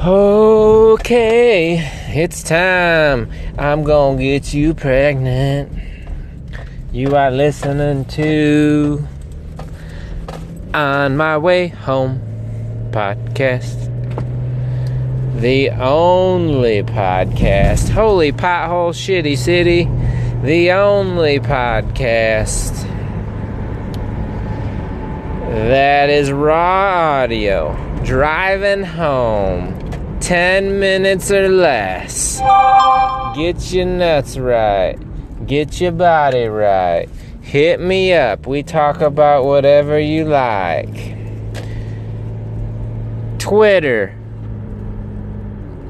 Okay, it's time. I'm gonna get you pregnant. You are listening to On My Way Home podcast. The only podcast. Holy pothole shitty city. The only podcast that is raw audio. Driving home. 10 minutes or less. Get your nuts right. Get your body right. Hit me up. We talk about whatever you like. Twitter.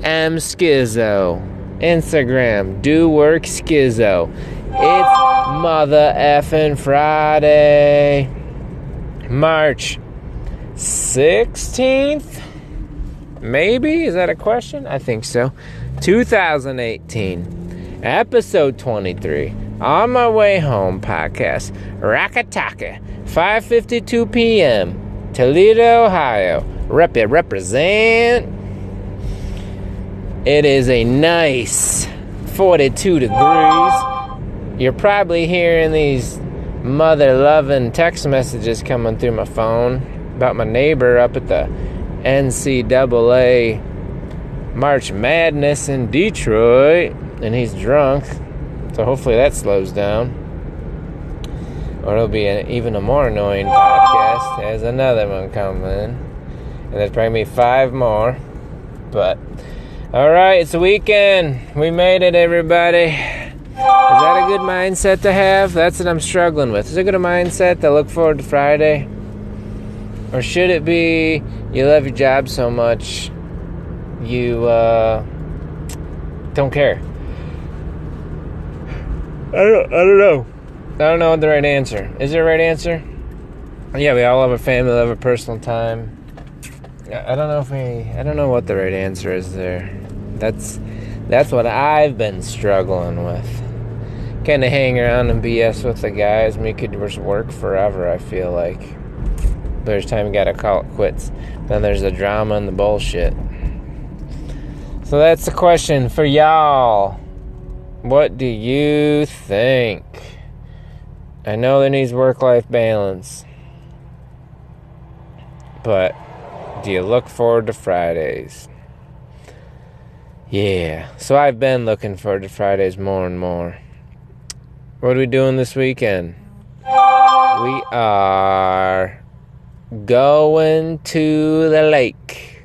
M Skizzo. Instagram. Do work Skizzo. It's mother effing Friday. March 16th? Maybe? Is that a question? I think so. 2018, episode 23. On my way home podcast. Rakataka, 5:52 p.m. Toledo, Ohio. Rep it, represent. It is a nice 42 degrees. You're probably hearing these mother loving text messages coming through my phone about my neighbor up at the NCAA March Madness in Detroit, and he's drunk. So hopefully that slows down. Or it'll be an, even a more annoying podcast. There's another one coming. And there's probably five more. But, alright, it's a weekend. We made it, everybody. Is that a good mindset to have? That's what I'm struggling with. Is it a good mindset to look forward to Friday? Or should it be you love your job so much you uh, don't care? I don't, I don't know. I don't know what the right answer. Is there a right answer? Yeah, we all have a family, love a personal time. I don't know if we. I don't know what the right answer is there. That's that's what I've been struggling with. Kind of hang around and BS with the guys. We could just work forever. I feel like there's time you gotta call it quits. Then there's the drama and the bullshit. So that's the question for y'all. What do you think? I know there needs work life balance. But do you look forward to Fridays? Yeah. So I've been looking forward to Fridays more and more. What are we doing this weekend? We are going to the lake.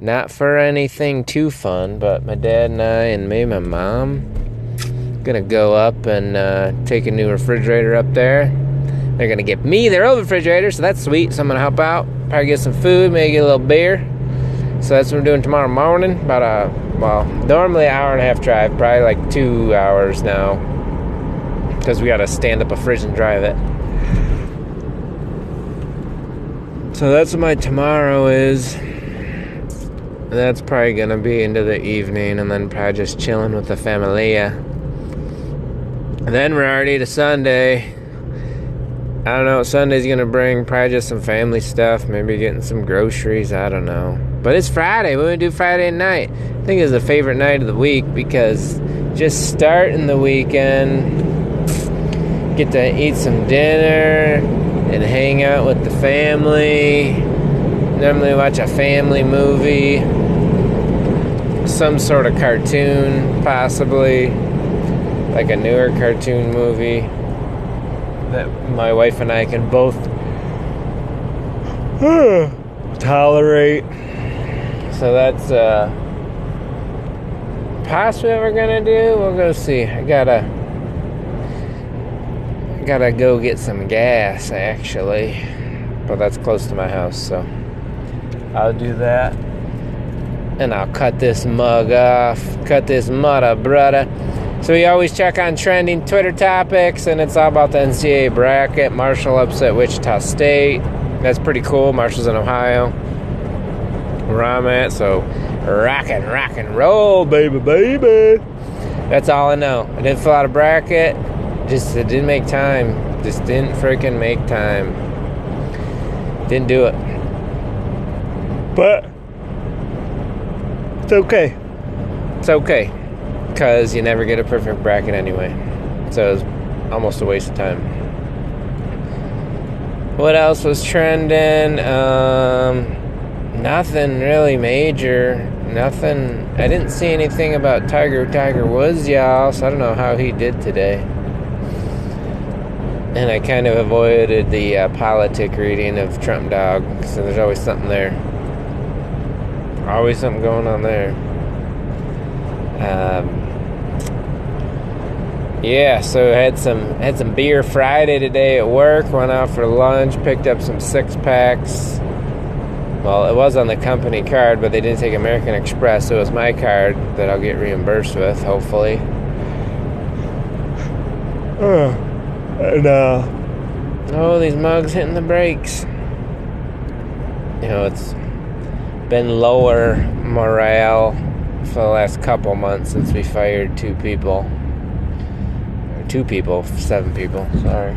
Not for anything too fun, but my dad and I and maybe my mom gonna go up and uh, take a new refrigerator up there. They're gonna get me their old refrigerator, so that's sweet. So I'm gonna help out, probably get some food, maybe get a little beer. So that's what we're doing tomorrow morning. About a well, normally an hour and a half drive, probably like two hours now, because we gotta stand up a fridge and drive it. So that's what my tomorrow is. That's probably gonna be into the evening, and then probably just chilling with the familia. And then we're already to Sunday. I don't know Sunday's gonna bring. Probably just some family stuff. Maybe getting some groceries. I don't know. But it's Friday. What do we do Friday night? I think it's the favorite night of the week because just starting the weekend, get to eat some dinner and hang out with the family. Normally watch a family movie, some sort of cartoon, possibly like a newer cartoon movie that my wife and I can both tolerate. So that's uh possibly what we're gonna do. We'll go see. I gotta gotta go get some gas actually. But that's close to my house, so I'll do that. And I'll cut this mug off. Cut this mudda brudda. So we always check on trending Twitter topics, and it's all about the NCAA bracket. Marshall upset Wichita State. That's pretty cool. Marshall's in Ohio, where I'm at. So rock and rock and roll, baby, baby. That's all I know. I didn't fill out a bracket. Just it didn't make time. Just didn't freaking make time. Didn't do it. But It's okay. It's okay. Because you never get a perfect bracket anyway. So it's almost a waste of time. What else was trending? Um, nothing really major. Nothing. I didn't see anything about Tiger Tiger Woods, y'all. So I don't know how he did today. And I kind of avoided the uh, politic reading of Trump Dog. So there's always something there. Always something going on there. Um, yeah, so I had some had some beer Friday today at work. Went out for lunch, picked up some six packs. Well, it was on the company card, but they didn't take American Express, so it was my card that I'll get reimbursed with, hopefully. Uh, and uh, oh, these mugs hitting the brakes. You know, it's been lower morale for the last couple months since we fired two people two people, seven people, sorry.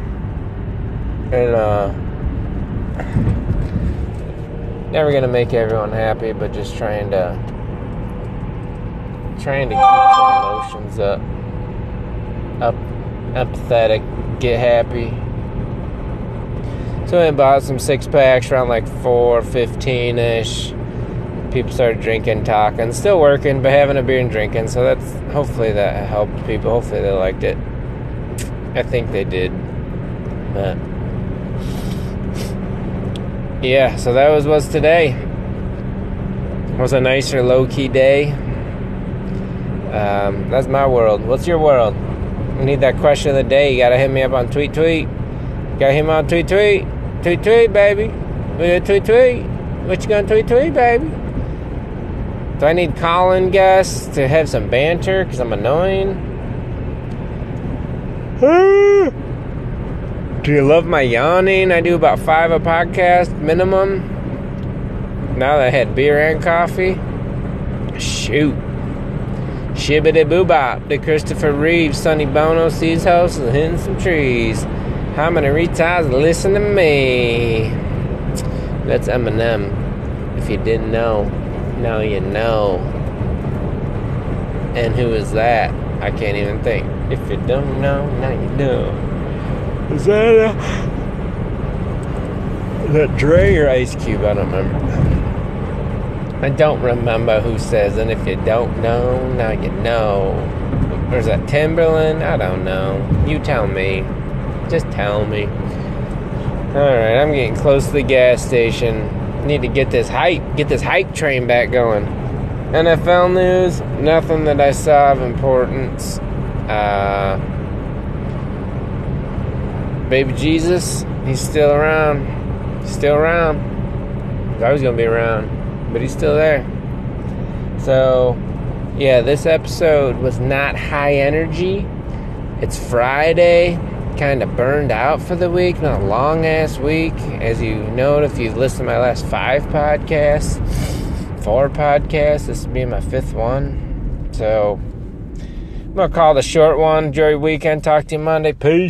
And, uh, never gonna make everyone happy, but just trying to, trying to keep some emotions up, up, empathetic, get happy. So I bought some six packs around like four fifteen ish. People started drinking, talking, still working, but having a beer and drinking. So that's hopefully that helped people. Hopefully they liked it. I think they did. But yeah, so that was was today. It was a nicer low key day. Um, that's my world. What's your world? I need that question of the day. You gotta hit me up on tweet tweet. You gotta hit me on tweet tweet. Tweet tweet, baby. We tweet tweet. What you gonna tweet tweet, baby? Do I need calling guests to have some banter because I'm annoying? do you love my yawning? I do about five a podcast minimum. Now that I had beer and coffee. Shoot. Shibbity boobop. The Christopher Reeves, Sonny Bono sees house and hitting some trees. How many retards listen to me? That's Eminem. If you didn't know, now you know. And who is that? I can't even think. If you don't know, now you know. Is that a, is that Dre or Ice Cube? I don't remember. I don't remember who says, and if you don't know, now you know. Or is that Timbaland? I don't know. You tell me. Just tell me. Alright, I'm getting close to the gas station. Need to get this hype, get this hype train back going. NFL news, nothing that I saw of importance. Uh, baby Jesus, he's still around. Still around. He's always gonna be around, but he's still there. So, yeah, this episode was not high energy. It's Friday, kind of burned out for the week, not a long ass week. As you know, if you've listened to my last five podcasts, four podcasts. This will be my fifth one. So I'm gonna call the short one. Enjoy weekend. Talk to you Monday. Peace.